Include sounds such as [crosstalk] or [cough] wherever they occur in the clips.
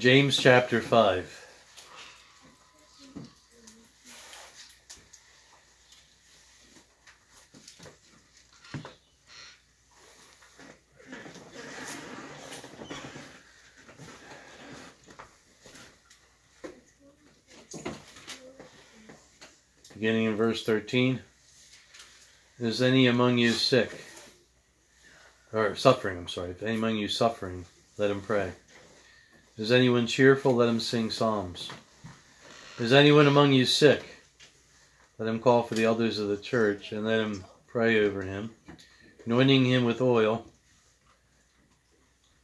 James chapter 5. Beginning in verse 13. Is any among you sick? Or suffering, I'm sorry. If any among you suffering, let him pray. Is anyone cheerful? Let him sing psalms. Is anyone among you sick? Let him call for the elders of the church and let him pray over him, anointing him with oil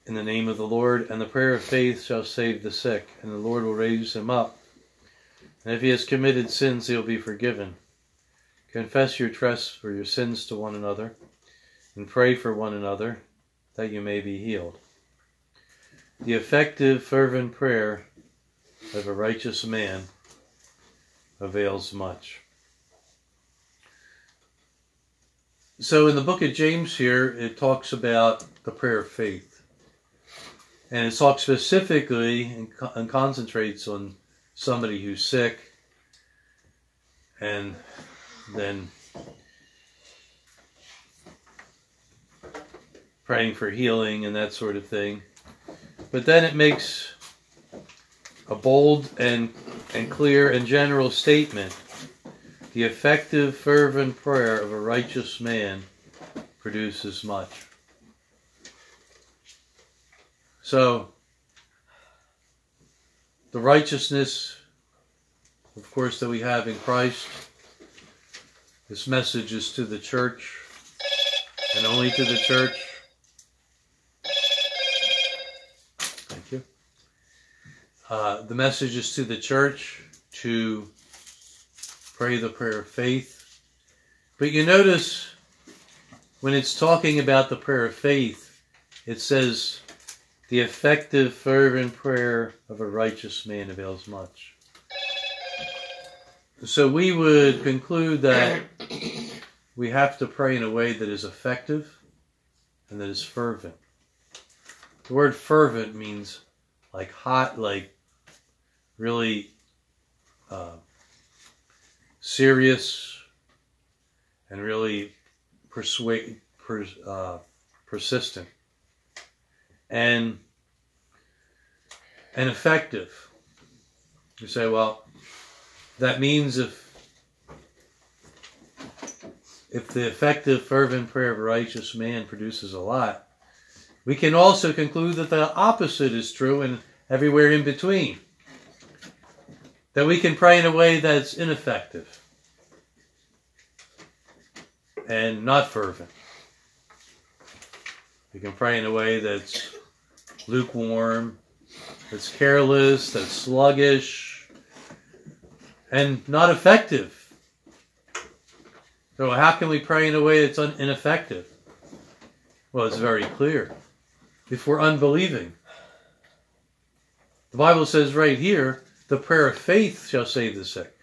in the name of the Lord. And the prayer of faith shall save the sick, and the Lord will raise him up. And if he has committed sins, he'll be forgiven. Confess your trespasses or your sins to one another, and pray for one another that you may be healed. The effective, fervent prayer of a righteous man avails much. So, in the book of James, here it talks about the prayer of faith, and it talks specifically and, and concentrates on somebody who's sick, and then praying for healing and that sort of thing. But then it makes a bold and, and clear and general statement. The effective, fervent prayer of a righteous man produces much. So, the righteousness, of course, that we have in Christ, this message is to the church and only to the church. Uh, the message is to the church to pray the prayer of faith. But you notice when it's talking about the prayer of faith, it says, the effective, fervent prayer of a righteous man avails much. So we would conclude that we have to pray in a way that is effective and that is fervent. The word fervent means like hot, like really uh, serious and really persuade, per, uh, persistent and and effective. You say, well, that means if if the effective, fervent prayer of a righteous man produces a lot, we can also conclude that the opposite is true and everywhere in between that we can pray in a way that's ineffective and not fervent. We can pray in a way that's lukewarm, that's careless, that's sluggish, and not effective. So, how can we pray in a way that's ineffective? Well, it's very clear. If we're unbelieving, the Bible says right here the prayer of faith shall save the sick.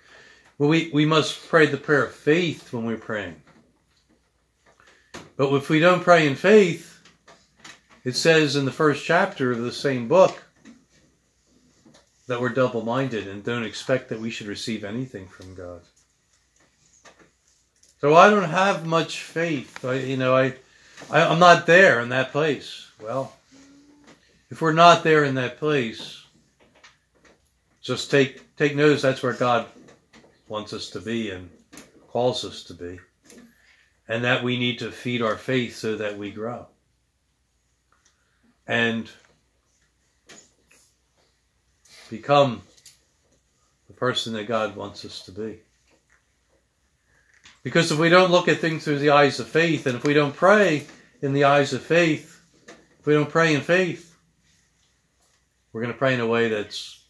Well, we, we must pray the prayer of faith when we're praying. But if we don't pray in faith, it says in the first chapter of the same book that we're double minded and don't expect that we should receive anything from God. So I don't have much faith. I, you know, I, I, I'm not there in that place. Well, if we're not there in that place, just take take notice that's where God wants us to be and calls us to be. And that we need to feed our faith so that we grow. And become the person that God wants us to be. Because if we don't look at things through the eyes of faith, and if we don't pray in the eyes of faith, if we don't pray in faith, we're going to pray in a way that's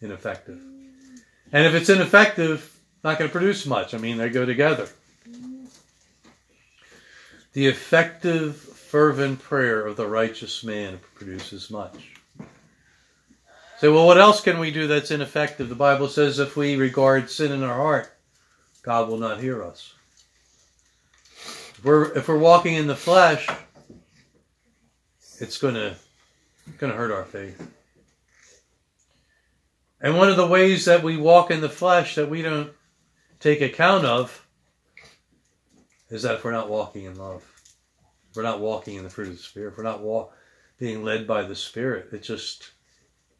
ineffective. And if it's ineffective, not going to produce much. I mean, they go together. The effective, fervent prayer of the righteous man produces much. Say, well, what else can we do that's ineffective? The Bible says if we regard sin in our heart, God will not hear us. If we're, if we're walking in the flesh, it's going to, going to hurt our faith. And one of the ways that we walk in the flesh that we don't take account of is that if we're not walking in love, if we're not walking in the fruit of the Spirit, if we're not walk, being led by the Spirit, it just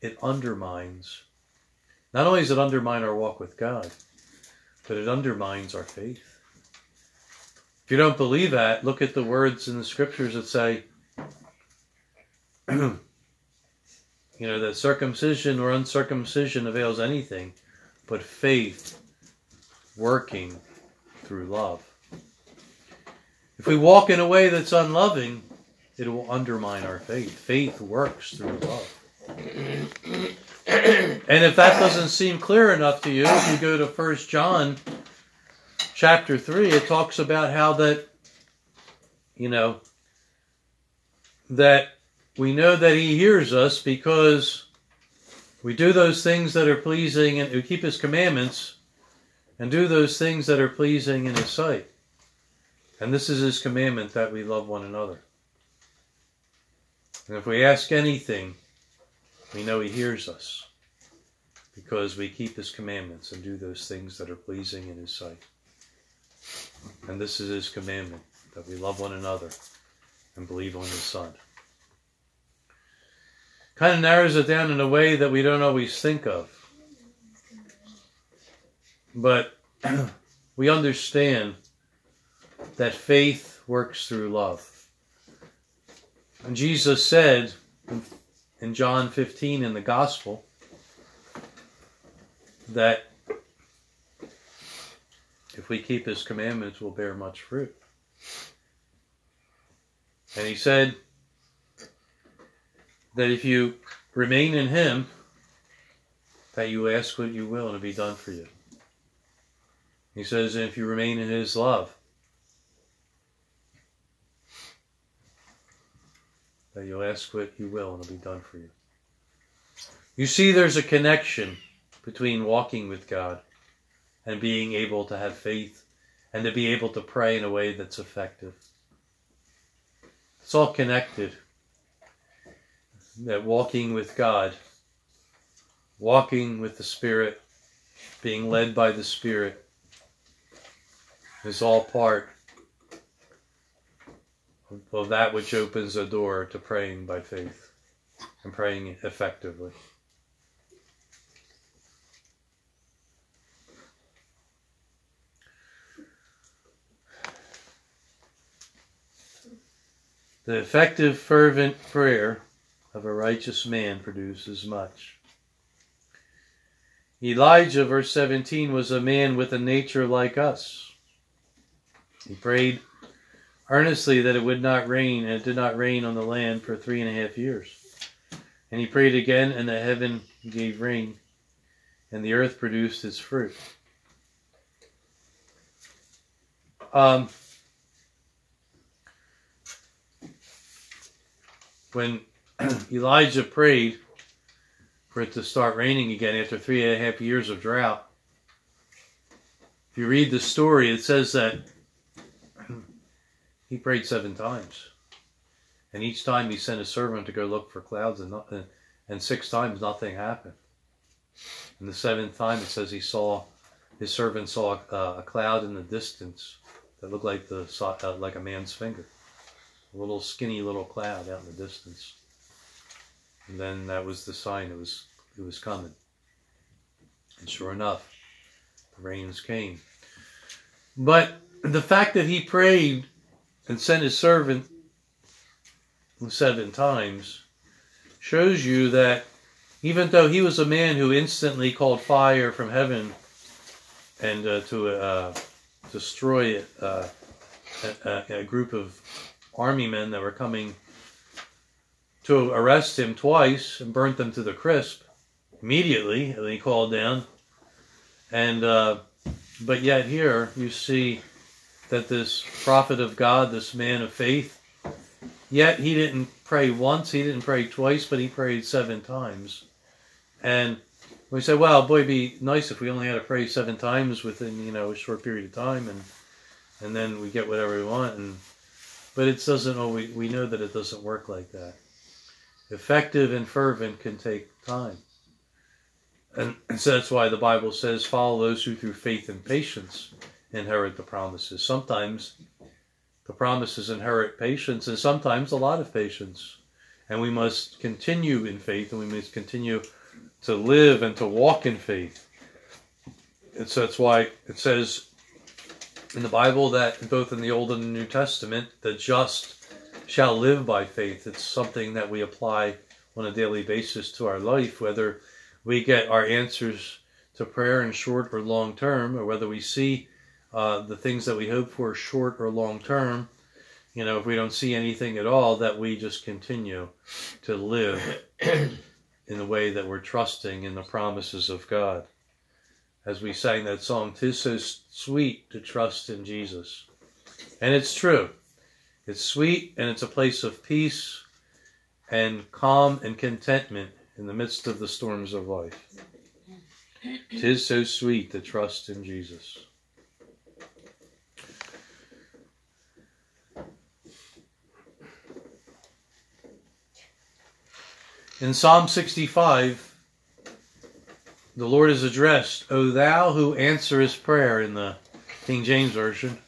it undermines. Not only does it undermine our walk with God, but it undermines our faith. If you don't believe that, look at the words in the scriptures that say, [clears throat] you know, that circumcision or uncircumcision avails anything but faith working through love. If we walk in a way that's unloving, it will undermine our faith. Faith works through love. And if that doesn't seem clear enough to you, if you go to First John chapter 3, it talks about how that, you know, that we know that he hears us because we do those things that are pleasing and we keep his commandments and do those things that are pleasing in his sight. And this is his commandment that we love one another. And if we ask anything, we know he hears us because we keep his commandments and do those things that are pleasing in his sight. And this is his commandment that we love one another and believe on his Son. Kind of narrows it down in a way that we don't always think of. But [clears throat] we understand that faith works through love. And Jesus said in John 15 in the Gospel that if we keep his commandments, we'll bear much fruit. And he said that if you remain in him, that you ask what you will and it'll be done for you. He says, if you remain in his love, that you'll ask what you will and it'll be done for you. You see, there's a connection between walking with God and being able to have faith and to be able to pray in a way that's effective. It's all connected. That walking with God, walking with the Spirit, being led by the Spirit, is all part of that which opens a door to praying by faith and praying effectively. The effective, fervent prayer of a righteous man produces much. Elijah, verse 17, was a man with a nature like us. He prayed earnestly that it would not rain, and it did not rain on the land for three and a half years. And he prayed again, and the heaven gave rain, and the earth produced its fruit. Um, when [clears throat] Elijah prayed for it to start raining again after three and a half years of drought, if you read the story, it says that [clears throat] he prayed seven times. And each time he sent a servant to go look for clouds, and, nothing, and six times nothing happened. And the seventh time it says he saw, his servant saw a, a cloud in the distance that looked like the uh, like a man's finger, a little skinny little cloud out in the distance. And then that was the sign it was it was coming. And sure enough, the rains came. But the fact that he prayed and sent his servant seven times shows you that even though he was a man who instantly called fire from heaven and uh, to uh, destroy uh, a, a, group of army men that were coming to arrest him twice and burnt them to the crisp immediately, and then he called down. And uh, but yet here you see that this prophet of God, this man of faith, yet he didn't pray once, he didn't pray twice, but he prayed seven times. And we say, well, boy, it'd be nice if we only had to pray seven times within, you know, a short period of time and and then we get whatever we want and but it doesn't always we know that it doesn't work like that. Effective and fervent can take time. And, so that's why the Bible says, follow those who through faith and patience inherit the promises. Sometimes the promises inherit patience, and sometimes a lot of patience. And we must continue in faith, and we must continue to live and to walk in faith. And so that's why it says in the Bible that both in the Old and the New Testament, the just shall live by faith. It's something that we apply on a daily basis to our life, whether we get our answers to prayer in short or long term, or whether we see uh, the things that we hope for short or long term. You know, if we don't see anything at all, that we just continue to live in the way that we're trusting in the promises of God. As we sang that song, "Tis so sweet to trust in Jesus," and it's true. It's sweet, and it's a place of peace and calm and contentment in the midst of the storms of life. Tis so sweet to trust in Jesus. In Psalm 65, the Lord is addressed, O thou who answerest prayer in the King James Version.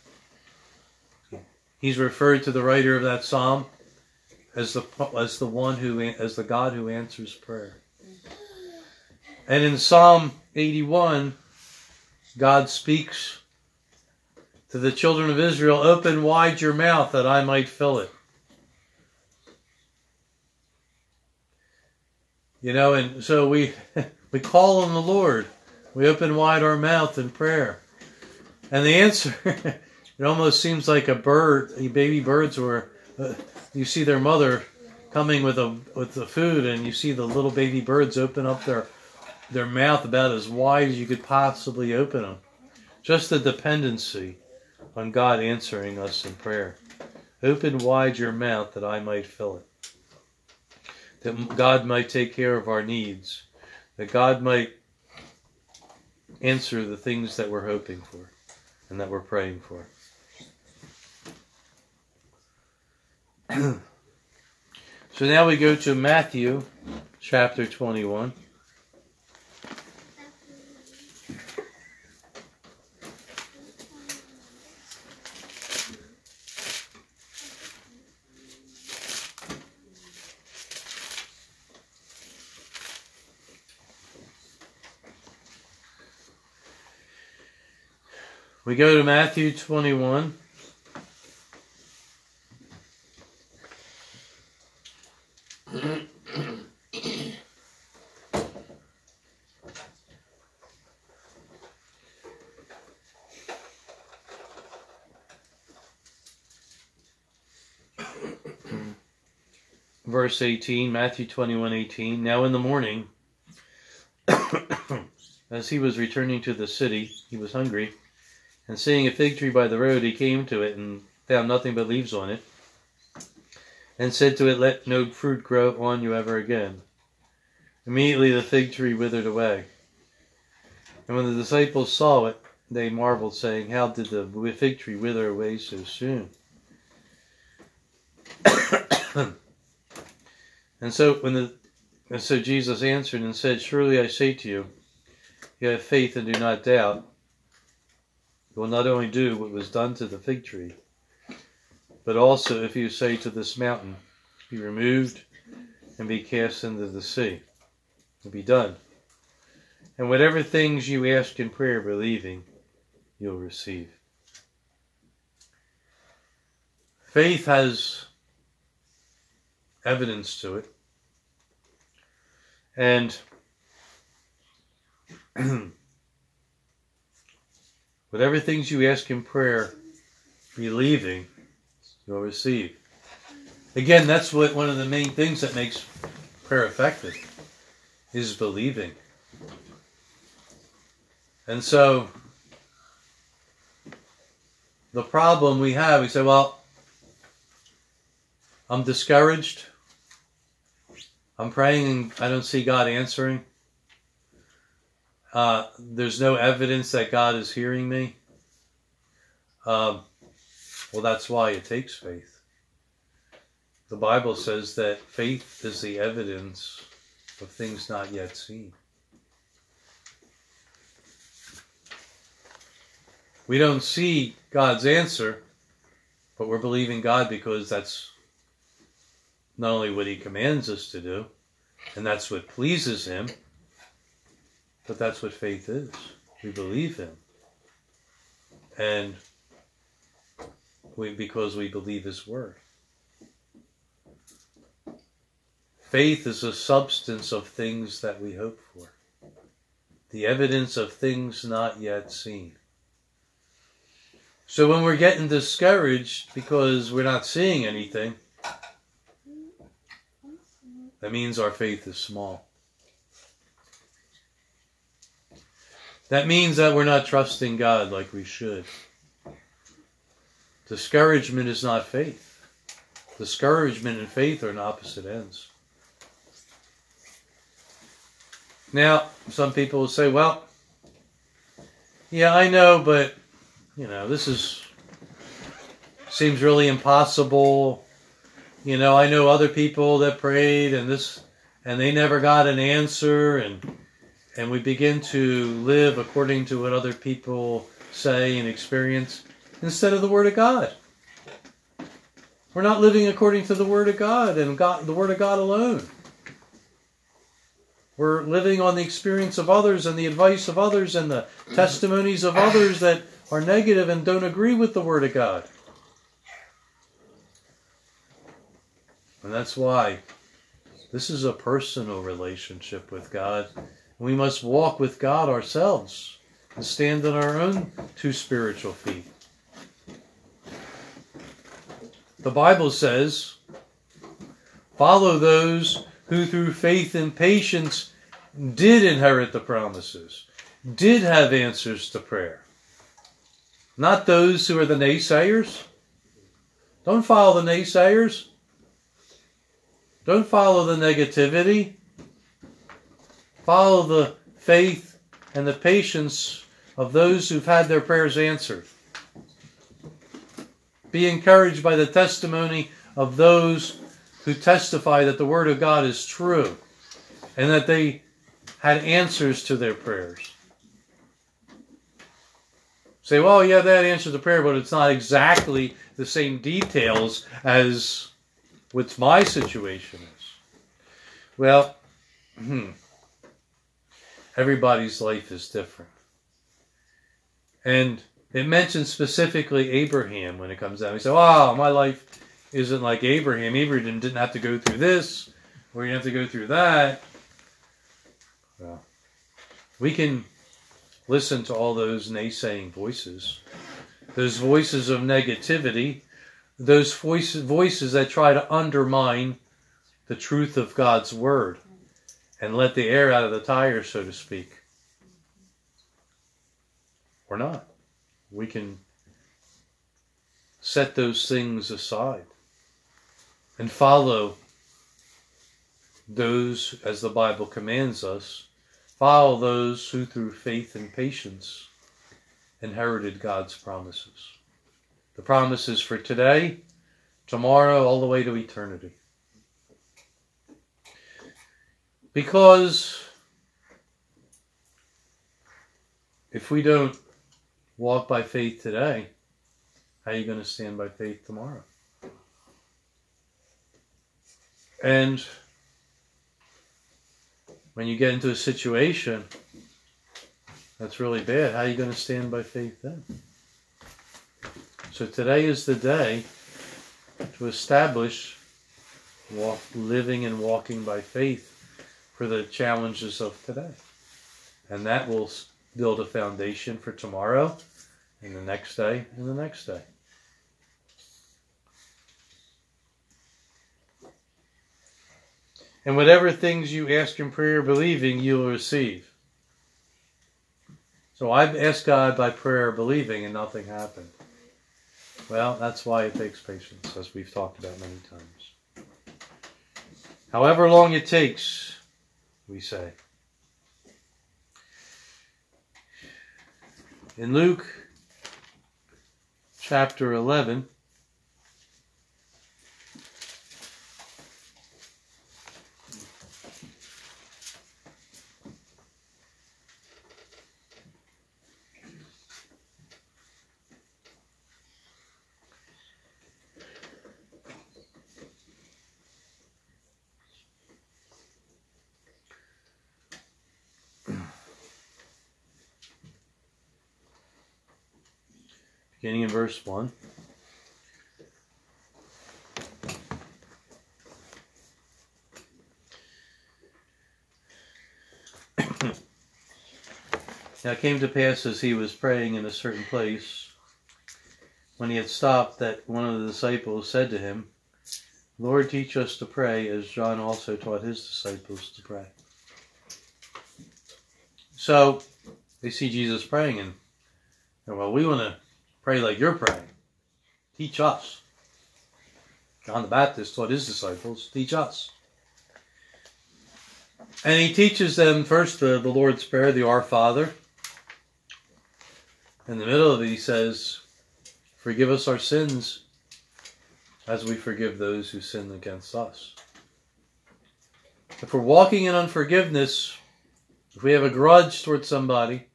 He's referred to the writer of that psalm as the as the one who as the God who answers prayer. And in Psalm 81, God speaks to the children of Israel, "Open wide your mouth that I might fill it." You know, and so we [laughs] we call on the Lord. We open wide our mouth in prayer. And the answer [laughs] it almost seems like a bird, baby birds were uh, you see their mother coming with a with the food, and you see the little baby birds open up their their mouth about as wide as you could possibly open them. Just the dependency on God answering us in prayer. Open wide your mouth that I might fill it. That God might take care of our needs. That God might answer the things that we're hoping for and that we're praying for. [clears throat] so now we go to Matthew chapter 21. We go to Matthew 21. Verse 18, Matthew 21 18. Now in the morning, [coughs] as he was returning to the city, he was hungry, and seeing a fig tree by the road, he came to it and found nothing but leaves on it, and said to it, Let no fruit grow on you ever again. Immediately the fig tree withered away. And when the disciples saw it, they marveled, saying, How did the fig tree wither away so soon? [coughs] And so when the and so Jesus answered and said, Surely I say to you, you have faith and do not doubt. You will not only do what was done to the fig tree, but also if you say to this mountain, Be removed and be cast into the sea, it be done. And whatever things you ask in prayer, believing, you'll receive. Faith has evidence to it. And [clears throat] whatever things you ask in prayer, believing, you'll receive. Again, that's what one of the main things that makes prayer effective is believing. And so the problem we have, we say, well, I'm discouraged. I'm praying and I don't see God answering. Uh, there's no evidence that God is hearing me. Um, well, that's why it takes faith. The Bible says that faith is the evidence of things not yet seen. We don't see God's answer, but we're believing God because that's not only what He commands us to do, and that's what pleases Him, but that's what faith is. We believe Him. And we, because we believe His Word. Faith is a substance of things that we hope for, the evidence of things not yet seen. So when we're getting discouraged because we're not seeing anything, that means our faith is small. That means that we're not trusting God like we should. Discouragement is not faith. Discouragement and faith are in opposite ends. Now, some people will say, well, yeah, I know, but, you know, this is, seems really impossible. You know, I know other people that prayed and this, and they never got an answer, and, and we begin to live according to what other people say and experience instead of the Word of God. We're not living according to the Word of God and God, the Word of God alone. We're living on the experience of others and the advice of others and the testimonies of others that are negative and don't agree with the Word of God. And that's why this is a personal relationship with God. We must walk with God ourselves and stand on our own two spiritual feet. The Bible says, follow those who through faith and patience did inherit the promises, did have answers to prayer. Not those who are the naysayers. Don't follow the naysayers. Don't follow the negativity. Follow the faith and the patience of those who've had their prayers answered. Be encouraged by the testimony of those who testify that the Word of God is true and that they had answers to their prayers. Say, well, yeah, that answers the prayer, but it's not exactly the same details as what my situation is. Well, hmm, everybody's life is different. And it mentions specifically Abraham when it comes down. We say, "Wow, oh, my life isn't like Abraham. Abraham didn't have to go through this, or he didn't have to go through that." Well, we can listen to all those naysaying voices, those voices of negativity, those voices, voices that try to undermine the truth of God's word and let the air out of the tires, so to speak. Or not. We can set those things aside and follow those, as the Bible commands us, follow those who through faith and patience inherited God's promises. The promises for today, tomorrow, all the way to eternity. Because if we don't walk by faith today, how are you going to stand by faith tomorrow? And when you get into a situation that's really bad, how are you going to stand by faith then? So today is the day to establish walk, living and walking by faith for the challenges of today. And that will build a foundation for tomorrow and the next day and the next day. And whatever things you ask in prayer believing, you will receive. So I've asked God by prayer believing and nothing happened. Well, that's why it takes patience, as we've talked about many times. However long it takes, we say. In Luke chapter 11, verse 1. now it came to pass as he was praying in a certain place, when he had stopped, that one of the disciples said to him, Lord, teach us to pray as John also taught his disciples to pray. So they see Jesus praying and, well, we want to pray like you're praying. Teach us. John the Baptist taught his disciples, teach us. And he teaches them first the, the Lord's Prayer, the Our Father. In the middle of it, he says, Forgive us our sins as we forgive those who sin against us. If we're walking in unforgiveness, if we have a grudge towards somebody,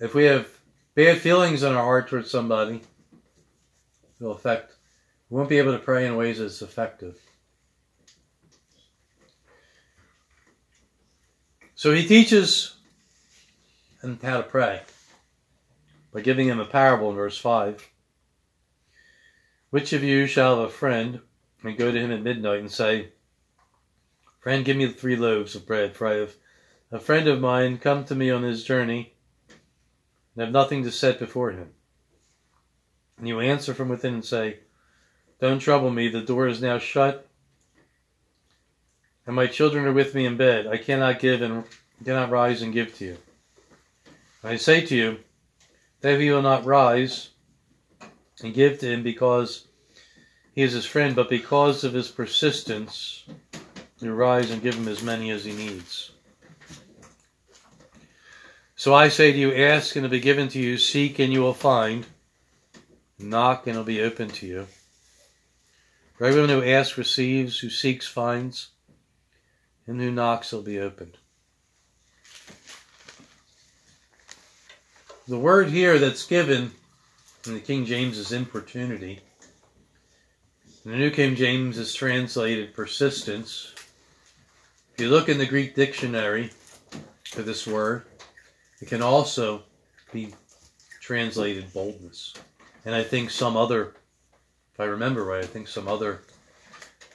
if we have bad feelings in our heart towards somebody, it'll affect, we won't be able to pray in ways that's effective. So he teaches them how to pray by giving him a parable in verse 5. Which of you shall have a friend and go to him at midnight and say, Friend, give me three loaves of bread, for I have a friend of mine come to me on his journey and have nothing to set before him. And you answer from within and say, Don't trouble me, the door is now shut, and my children are with me in bed. I cannot give and cannot rise and give to you. I say to you, that he will not rise and give to him because he is his friend, but because of his persistence, you rise and give him as many as he needs. So I say to you, ask and it'll be given to you, seek and you will find, knock and it'll be open to you. For everyone who asks receives, who seeks finds, and who knocks will be opened. The word here that's given in the King James is importunity. In the New King James is translated persistence. If you look in the Greek dictionary for this word, it can also be translated boldness. And I think some other, if I remember right, I think some other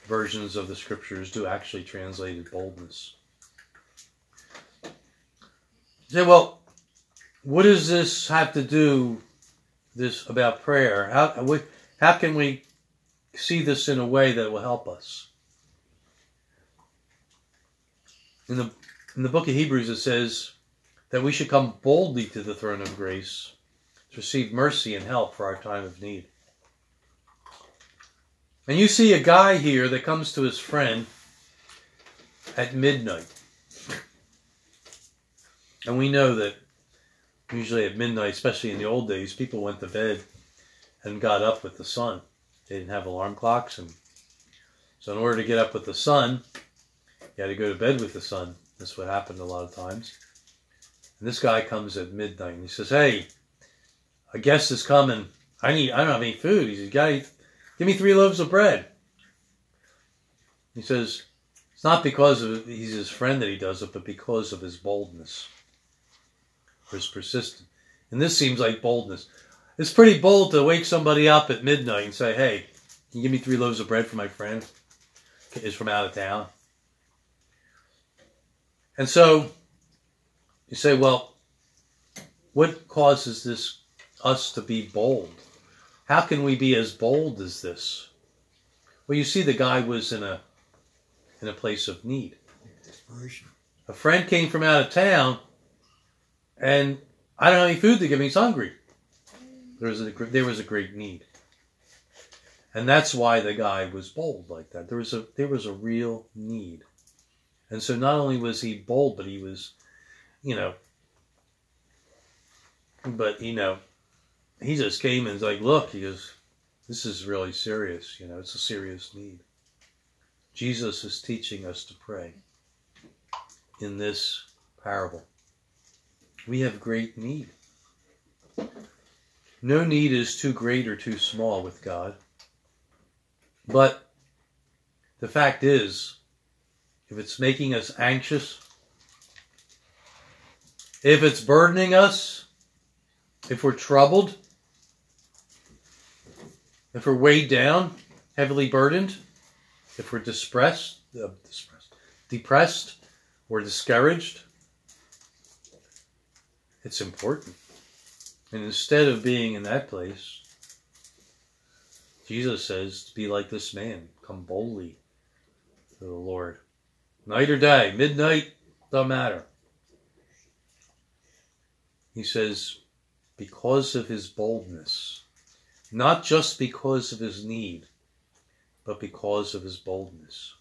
versions of the scriptures do actually translate it boldness. You say, well, what does this have to do this about prayer? How how can we see this in a way that will help us? In the in the book of Hebrews, it says that we should come boldly to the throne of grace to receive mercy and help for our time of need. And you see a guy here that comes to his friend at midnight. And we know that usually at midnight, especially in the old days, people went to bed and got up with the sun. They didn't have alarm clocks, and so in order to get up with the sun, you had to go to bed with the sun. That's what happened a lot of times. And this guy comes at midnight and he says, "Hey, a guest is coming. I need. I don't have any food." He says, "Guy, give me three loaves of bread." He says, "It's not because of he's his friend that he does it, but because of his boldness." Or his persistence. And this seems like boldness. It's pretty bold to wake somebody up at midnight and say, hey, can you give me three loaves of bread for my friend? Is from out of town. And so you say, well, what causes this us to be bold? How can we be as bold as this? Well, you see, the guy was in a in a place of need. A friend came from out of town and I don't have any food to give. He's hungry. There was a there was a great need, and that's why the guy was bold like that. There was a there was a real need, and so not only was he bold, but he was, you know, but you know, he just came and was like, look, he goes, this is really serious. You know, it's a serious need. Jesus is teaching us to pray in this parable we have great need. No need is too great or too small with God. But the fact is, if it's making us anxious, if it's burdening us, if we're troubled, if we're weighed down, heavily burdened, if we're distressed, uh, depressed, depressed or discouraged, it's important. And instead of being in that place, Jesus says to be like this man, come boldly to the Lord. Night or day, midnight, don't matter. He says, because of his boldness, not just because of his need, but because of his boldness.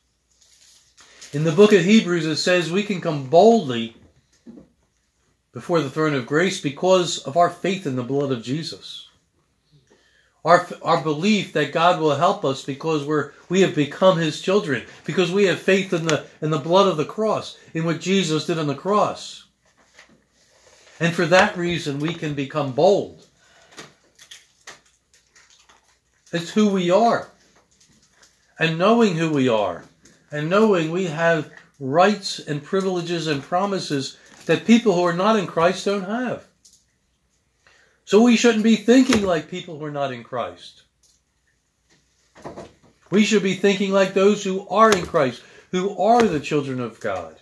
In the book of Hebrews, it says we can come boldly before the throne of grace because of our faith in the blood of Jesus. Our, our belief that God will help us because we're, we have become His children, because we have faith in the, in the blood of the cross, in what Jesus did on the cross. And for that reason, we can become bold. It's who we are. And knowing who we are, and knowing we have rights and privileges and promises that people who are not in Christ don't have. So we shouldn't be thinking like people who are not in Christ. We should be thinking like those who are in Christ, who are the children of God.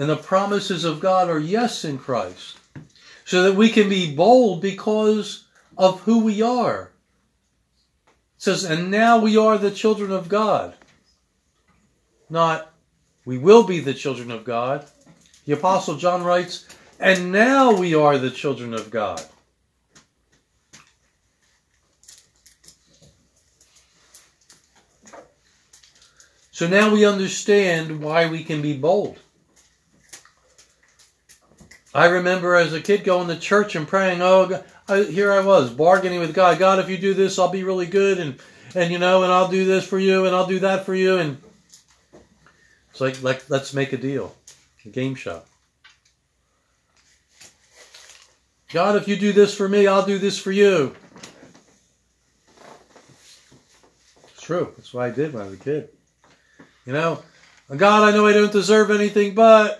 And the promises of God are yes in Christ. So that we can be bold because of who we are. It says, and now we are the children of God. Not, we will be the children of God. The Apostle John writes, and now we are the children of God. So now we understand why we can be bold. I remember as a kid going to church and praying, oh, I, here I was bargaining with God. God, if you do this, I'll be really good, and and you know, and I'll do this for you, and I'll do that for you, and it's like, like let's make a deal, a game shop. God, if you do this for me, I'll do this for you. It's true. That's what I did when I was a kid. You know, God, I know I don't deserve anything, but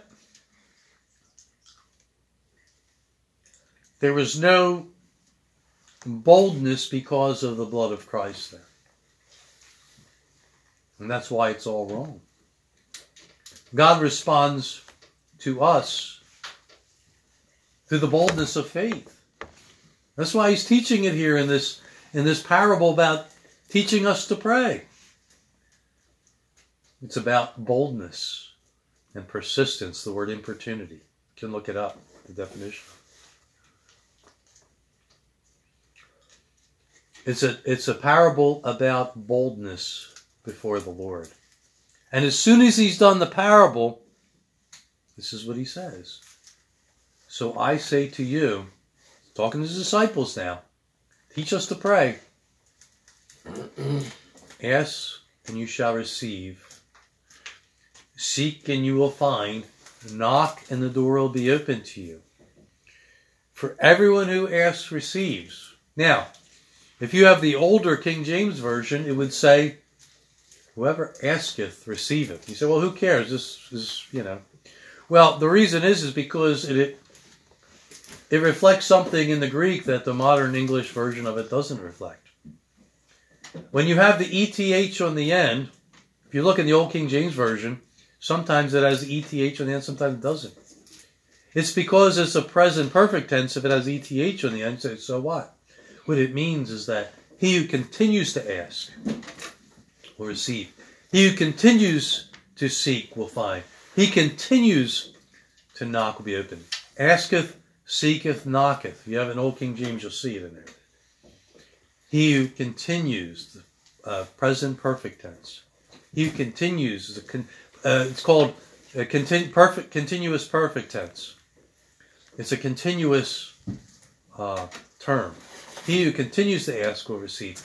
there was no boldness because of the blood of Christ there. And that's why it's all wrong. God responds to us through the boldness of faith. That's why he's teaching it here in this in this parable about teaching us to pray. It's about boldness and persistence, the word importunity. You can look it up, the definition. It's a it's a parable about boldness before the Lord. And as soon as he's done the parable, this is what he says. So I say to you, talking to his disciples now, teach us to pray. [clears throat] Ask and you shall receive. Seek and you will find. Knock and the door will be open to you. For everyone who asks receives. Now, if you have the older King James Version, it would say, Whoever asketh, receiveth. You say, well, who cares? This is, you know. Well, the reason is, is because it, it, it reflects something in the Greek that the modern English version of it doesn't reflect. When you have the ETH on the end, if you look in the Old King James Version, sometimes it has ETH on the end, sometimes it doesn't. It's because it's a present perfect tense if it has ETH on the end, so, so what? What it means is that he who continues to ask will receive. He who continues to seek will find. He continues to knock will be opened. Asketh, seeketh, knocketh. If you have an old King James, you'll see it in there. He who continues, uh, present perfect tense. He who continues a con- uh, it's called a continu- perfect, continuous perfect tense. It's a continuous uh, term. He who continues to ask will receive.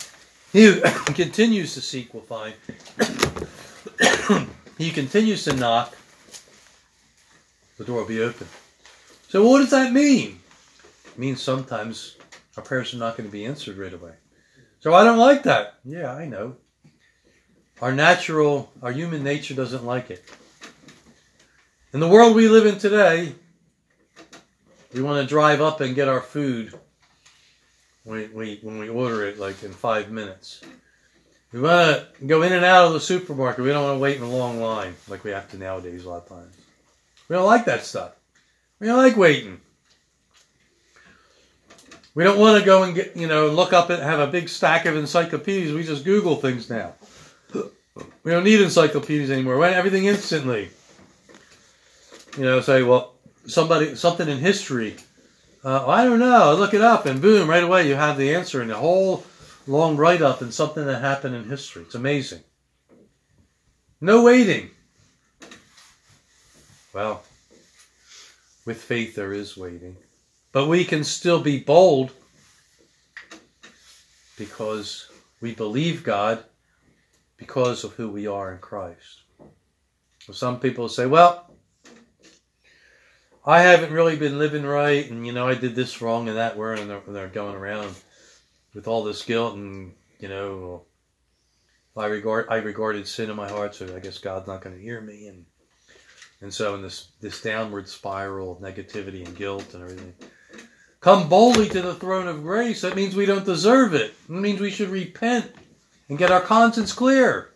He who [coughs] continues to seek will find. [coughs] he continues to knock, the door will be open. So, what does that mean? It means sometimes our prayers are not going to be answered right away. So, I don't like that. Yeah, I know. Our natural, our human nature doesn't like it. In the world we live in today, we want to drive up and get our food when we, when we order it like in five minutes. We want to go in and out of the supermarket. We don't want to wait in a long line like we have to nowadays a lot of times. We don't like that stuff. We don't like waiting. We don't want to go and get, you know, look up and have a big stack of encyclopedias. We just Google things now. We don't need encyclopedias anymore. We want everything instantly. You know, say, well, somebody, something in history. Uh, I don't know. Look it up, and boom, right away you have the answer in a whole long write up and something that happened in history. It's amazing. No waiting. Well, with faith there is waiting. But we can still be bold because we believe God because of who we are in Christ. Some people say, well, I haven't really been living right, and you know, I did this wrong and that wrong, and they're, they're going around with all this guilt, and you know, I regard I regarded sin in my heart, so I guess God's not going to hear me, and and so in this this downward spiral of negativity and guilt and everything. Come boldly to the throne of grace. That means we don't deserve it. It means we should repent and get our conscience clear.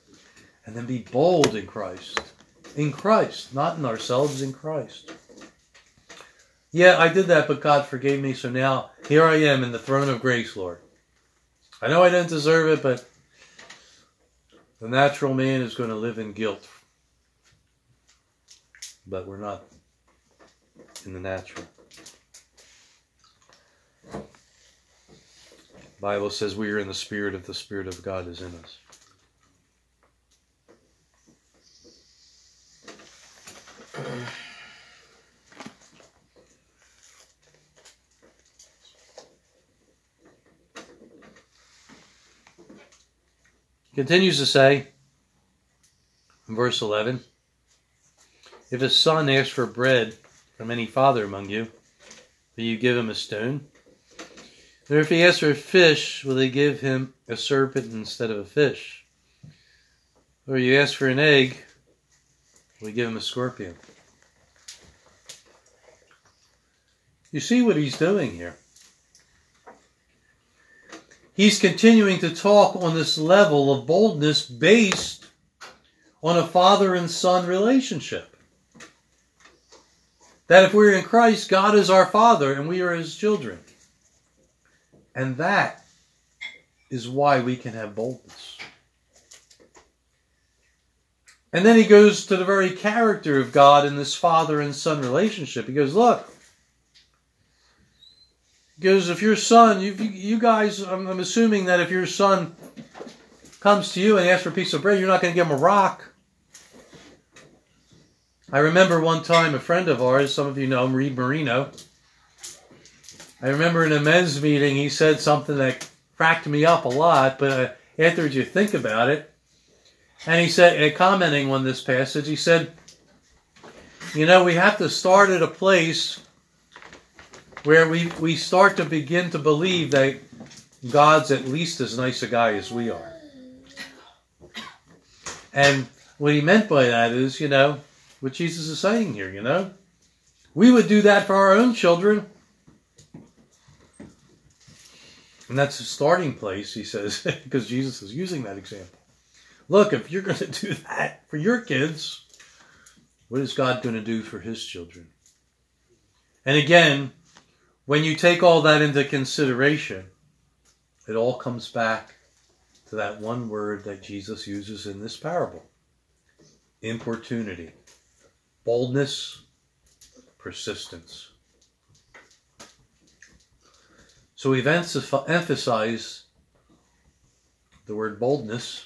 And then be bold in Christ. In Christ, not in ourselves, in Christ. Yeah, I did that, but God forgave me, so now here I am in the throne of grace, Lord. I know I didn't deserve it, but the natural man is going to live in guilt. But we're not in the natural. Bible says we are in the spirit if the spirit of God is in us. [clears throat] Continues to say in verse 11 If a son asks for bread from any father among you, will you give him a stone? Or if he asks for a fish, will they give him a serpent instead of a fish? Or you ask for an egg, will they give him a scorpion? You see what he's doing here. He's continuing to talk on this level of boldness based on a father and son relationship. That if we're in Christ, God is our father and we are his children. And that is why we can have boldness. And then he goes to the very character of God in this father and son relationship. He goes, Look, goes, if your son, you, you guys, I'm, I'm assuming that if your son comes to you and asks for a piece of bread, you're not going to give him a rock. I remember one time a friend of ours, some of you know him, Reed Marino, I remember in a men's meeting, he said something that cracked me up a lot, but uh, afterwards you think about it. And he said, uh, commenting on this passage, he said, You know, we have to start at a place where we, we start to begin to believe that God's at least as nice a guy as we are. And what he meant by that is, you know, what Jesus is saying here, you know. We would do that for our own children. And that's a starting place, he says, [laughs] because Jesus is using that example. Look, if you're going to do that for your kids, what is God going to do for his children? And again, when you take all that into consideration, it all comes back to that one word that Jesus uses in this parable importunity, boldness, persistence. So we've emphasized the word boldness,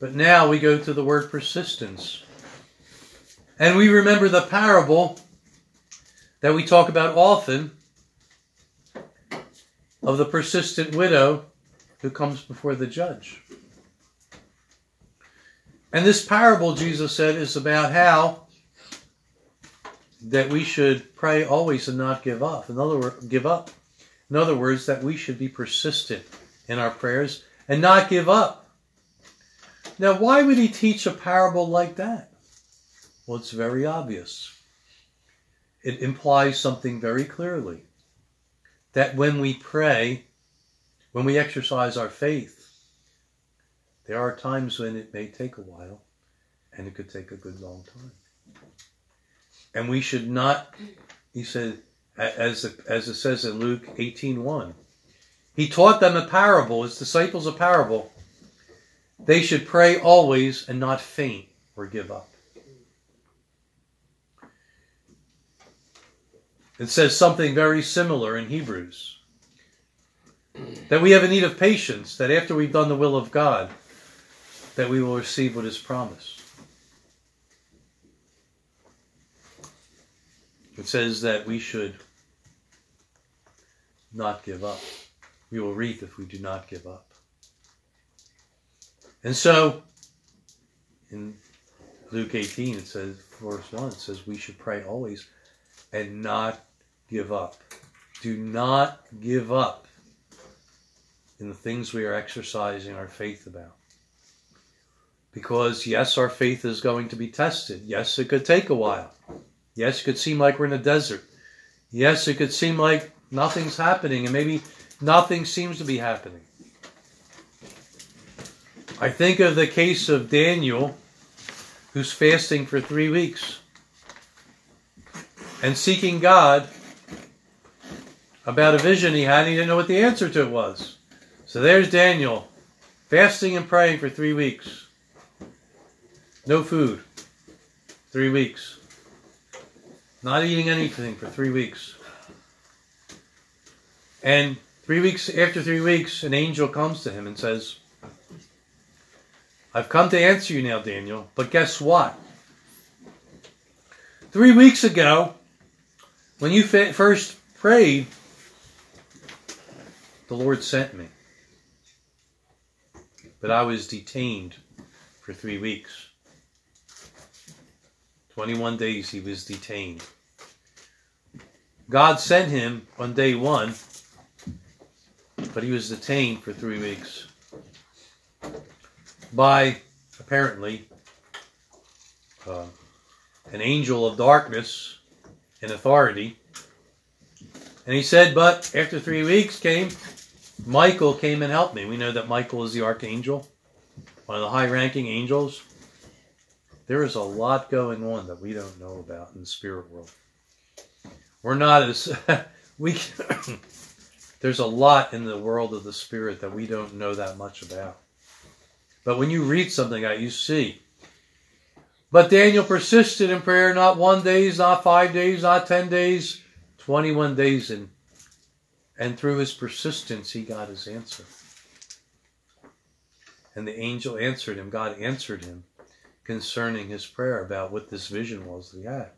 but now we go to the word persistence. And we remember the parable that we talk about often of the persistent widow who comes before the judge. And this parable, Jesus said, is about how that we should pray always and not give up. In other words, give up. In other words, that we should be persistent in our prayers and not give up. Now, why would he teach a parable like that? Well, it's very obvious. It implies something very clearly that when we pray, when we exercise our faith, there are times when it may take a while and it could take a good long time. And we should not, he said, as, as it says in Luke 18.1, he taught them a parable, his disciples a parable. They should pray always and not faint or give up. It says something very similar in Hebrews. That we have a need of patience, that after we've done the will of God, that we will receive what is promised. It says that we should not give up. We will reap if we do not give up. And so, in Luke 18, it says, verse 1, it says, we should pray always and not give up. Do not give up in the things we are exercising our faith about. Because, yes, our faith is going to be tested. Yes, it could take a while. Yes, it could seem like we're in a desert. Yes, it could seem like nothing's happening, and maybe nothing seems to be happening. I think of the case of Daniel, who's fasting for three weeks and seeking God about a vision he had, and he didn't know what the answer to it was. So there's Daniel, fasting and praying for three weeks. No food. Three weeks. Not eating anything for three weeks. And three weeks after three weeks, an angel comes to him and says, I've come to answer you now, Daniel, but guess what? Three weeks ago, when you first prayed, the Lord sent me. But I was detained for three weeks. 21 days he was detained. God sent him on day one, but he was detained for three weeks by, apparently, uh, an angel of darkness in authority. And he said, but after three weeks came, Michael came and helped me. We know that Michael is the archangel, one of the high ranking angels. There is a lot going on that we don't know about in the spirit world. We're not as [laughs] we [coughs] there's a lot in the world of the spirit that we don't know that much about. But when you read something out, you see. But Daniel persisted in prayer not one days, not five days, not ten days, 21 days in. And through his persistence, he got his answer. And the angel answered him, God answered him concerning his prayer about what this vision was that he had.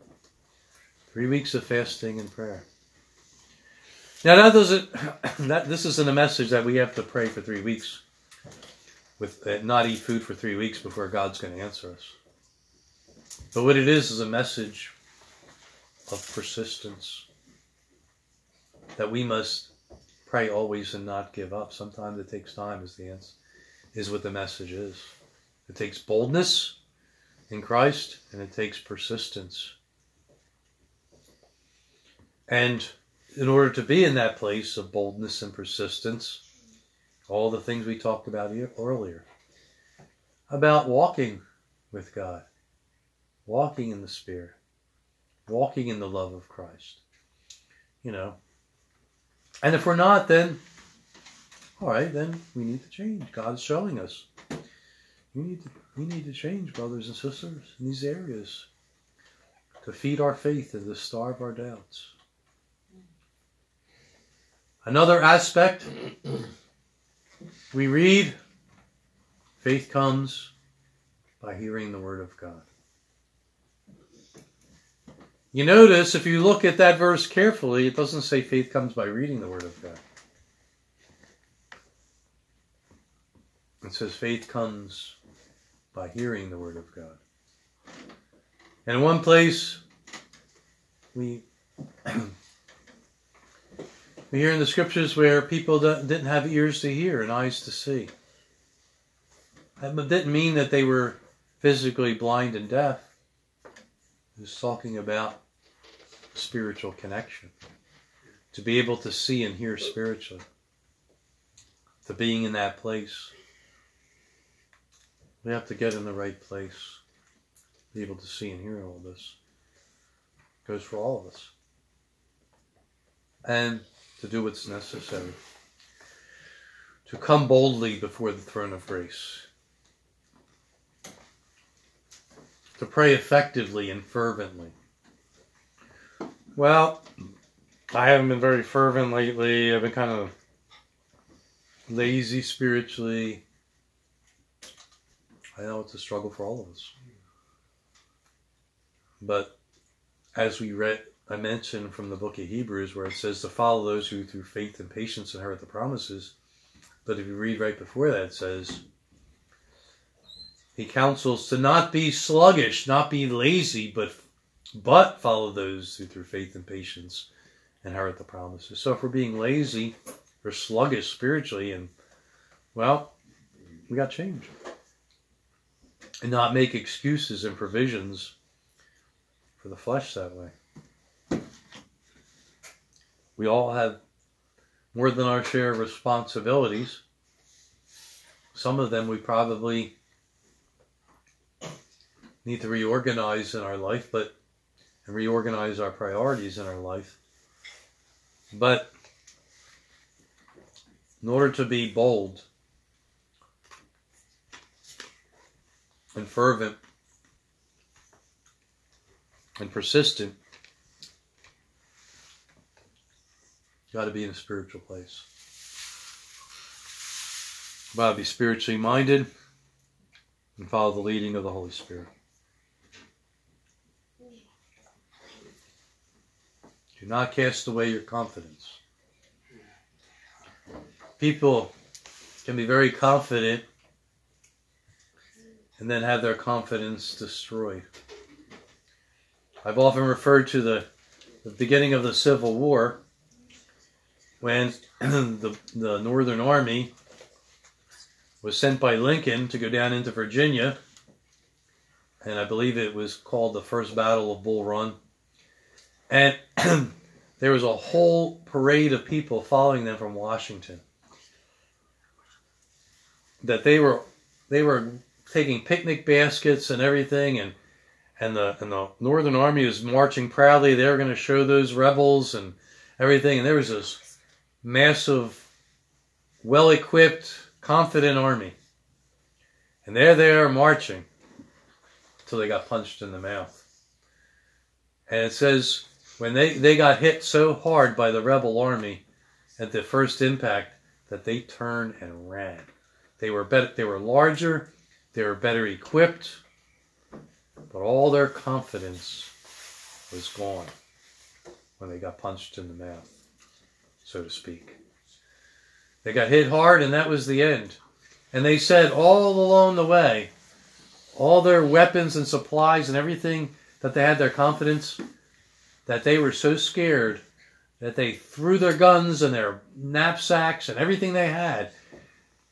Three weeks of fasting and prayer. Now that doesn't [coughs] that this isn't a message that we have to pray for three weeks with uh, not eat food for three weeks before God's going to answer us. But what it is is a message of persistence that we must pray always and not give up. Sometimes it takes time, is the answer, is what the message is. It takes boldness in Christ and it takes persistence. And in order to be in that place of boldness and persistence, all the things we talked about earlier about walking with God, walking in the Spirit, walking in the love of Christ. You know. And if we're not, then, all right, then we need to change. God's showing us. We need to, we need to change, brothers and sisters, in these areas to feed our faith and to starve our doubts. Another aspect we read, faith comes by hearing the Word of God. You notice, if you look at that verse carefully, it doesn't say faith comes by reading the Word of God. It says faith comes by hearing the Word of God. And in one place, we [clears throat] we hear in the scriptures where people didn't have ears to hear and eyes to see. That didn't mean that they were physically blind and deaf. Was talking about spiritual connection. to be able to see and hear spiritually, to being in that place. We have to get in the right place, be able to see and hear all this. It goes for all of us. And to do what's necessary. To come boldly before the throne of grace. To pray effectively and fervently. Well, I haven't been very fervent lately. I've been kind of lazy spiritually. I know it's a struggle for all of us. But as we read, I mentioned from the book of Hebrews, where it says to follow those who through faith and patience inherit the promises. But if you read right before that, it says, He counsels to not be sluggish, not be lazy, but but follow those who through faith and patience inherit the promises. So if we're being lazy or sluggish spiritually, and well, we got change. And not make excuses and provisions for the flesh that way. We all have more than our share of responsibilities. Some of them we probably need to reorganize in our life, but and reorganize our priorities in our life. But in order to be bold and fervent and persistent, got to be in a spiritual place. Got to be spiritually minded and follow the leading of the Holy Spirit. Not cast away your confidence. People can be very confident and then have their confidence destroyed. I've often referred to the, the beginning of the Civil War when [clears throat] the, the Northern Army was sent by Lincoln to go down into Virginia, and I believe it was called the First Battle of Bull Run. And [clears throat] there was a whole parade of people following them from Washington. That they were they were taking picnic baskets and everything and and the and the Northern Army was marching proudly. They were going to show those rebels and everything. And there was this massive, well equipped, confident army. And there they're marching until they got punched in the mouth. And it says when they, they got hit so hard by the rebel army at the first impact that they turned and ran. They were better, they were larger, they were better equipped, but all their confidence was gone when they got punched in the mouth, so to speak. They got hit hard, and that was the end. And they said all along the way, all their weapons and supplies and everything that they had their confidence that they were so scared that they threw their guns and their knapsacks and everything they had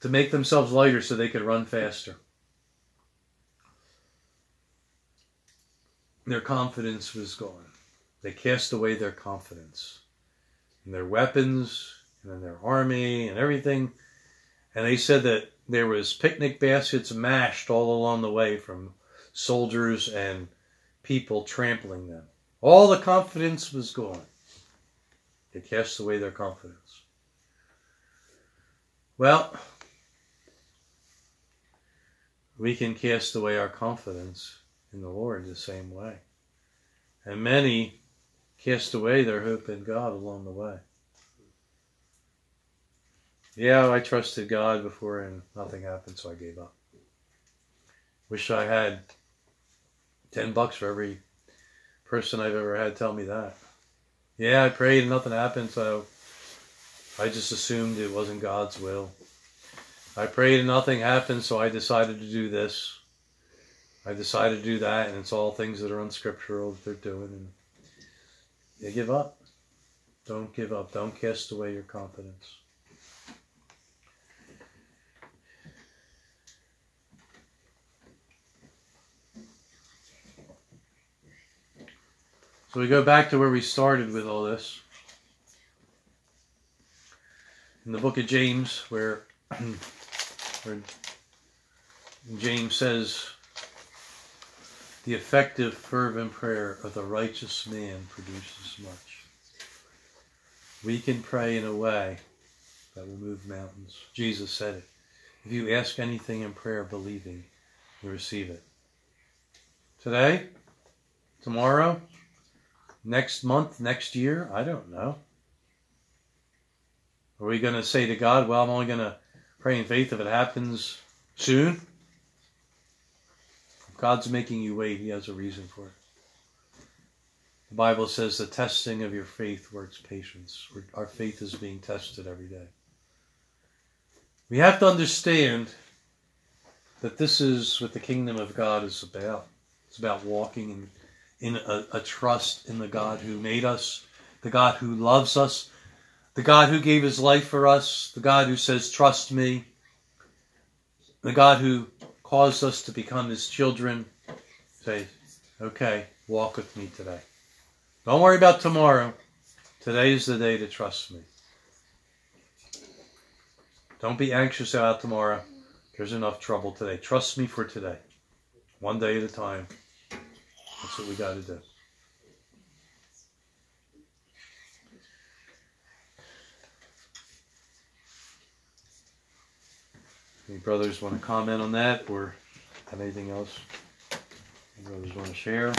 to make themselves lighter so they could run faster. Their confidence was gone. They cast away their confidence in their weapons and their army and everything. And they said that there was picnic baskets mashed all along the way from soldiers and people trampling them. All the confidence was gone. They cast away their confidence. Well, we can cast away our confidence in the Lord the same way. And many cast away their hope in God along the way. Yeah, I trusted God before and nothing happened, so I gave up. Wish I had 10 bucks for every person I've ever had tell me that. Yeah, I prayed and nothing happened, so I just assumed it wasn't God's will. I prayed and nothing happened, so I decided to do this. I decided to do that, and it's all things that are unscriptural that they're doing. And they give up. Don't give up. Don't cast away your confidence. So we go back to where we started with all this. In the book of James, where, [clears throat] where James says, the effective, fervent prayer of the righteous man produces much. We can pray in a way that will move mountains. Jesus said it. If you ask anything in prayer, believing, you receive it. Today, tomorrow, next month, next year, I don't know. Are we going to say to God, well, I'm only going to pray in faith if it happens soon? If God's making you wait, He has a reason for it. The Bible says the testing of your faith works patience. Our faith is being tested every day. We have to understand that this is what the kingdom of God is about. It's about walking in, in a, a trust in the God who made us, the God who loves us, the God who gave his life for us, the God who says, Trust me, the God who caused us to become his children. Say, Okay, walk with me today. Don't worry about tomorrow. Today is the day to trust me. Don't be anxious about tomorrow. There's enough trouble today. Trust me for today. One day at a time. That's what we got to do. Any brothers want to comment on that or have anything else? Any brothers want to share?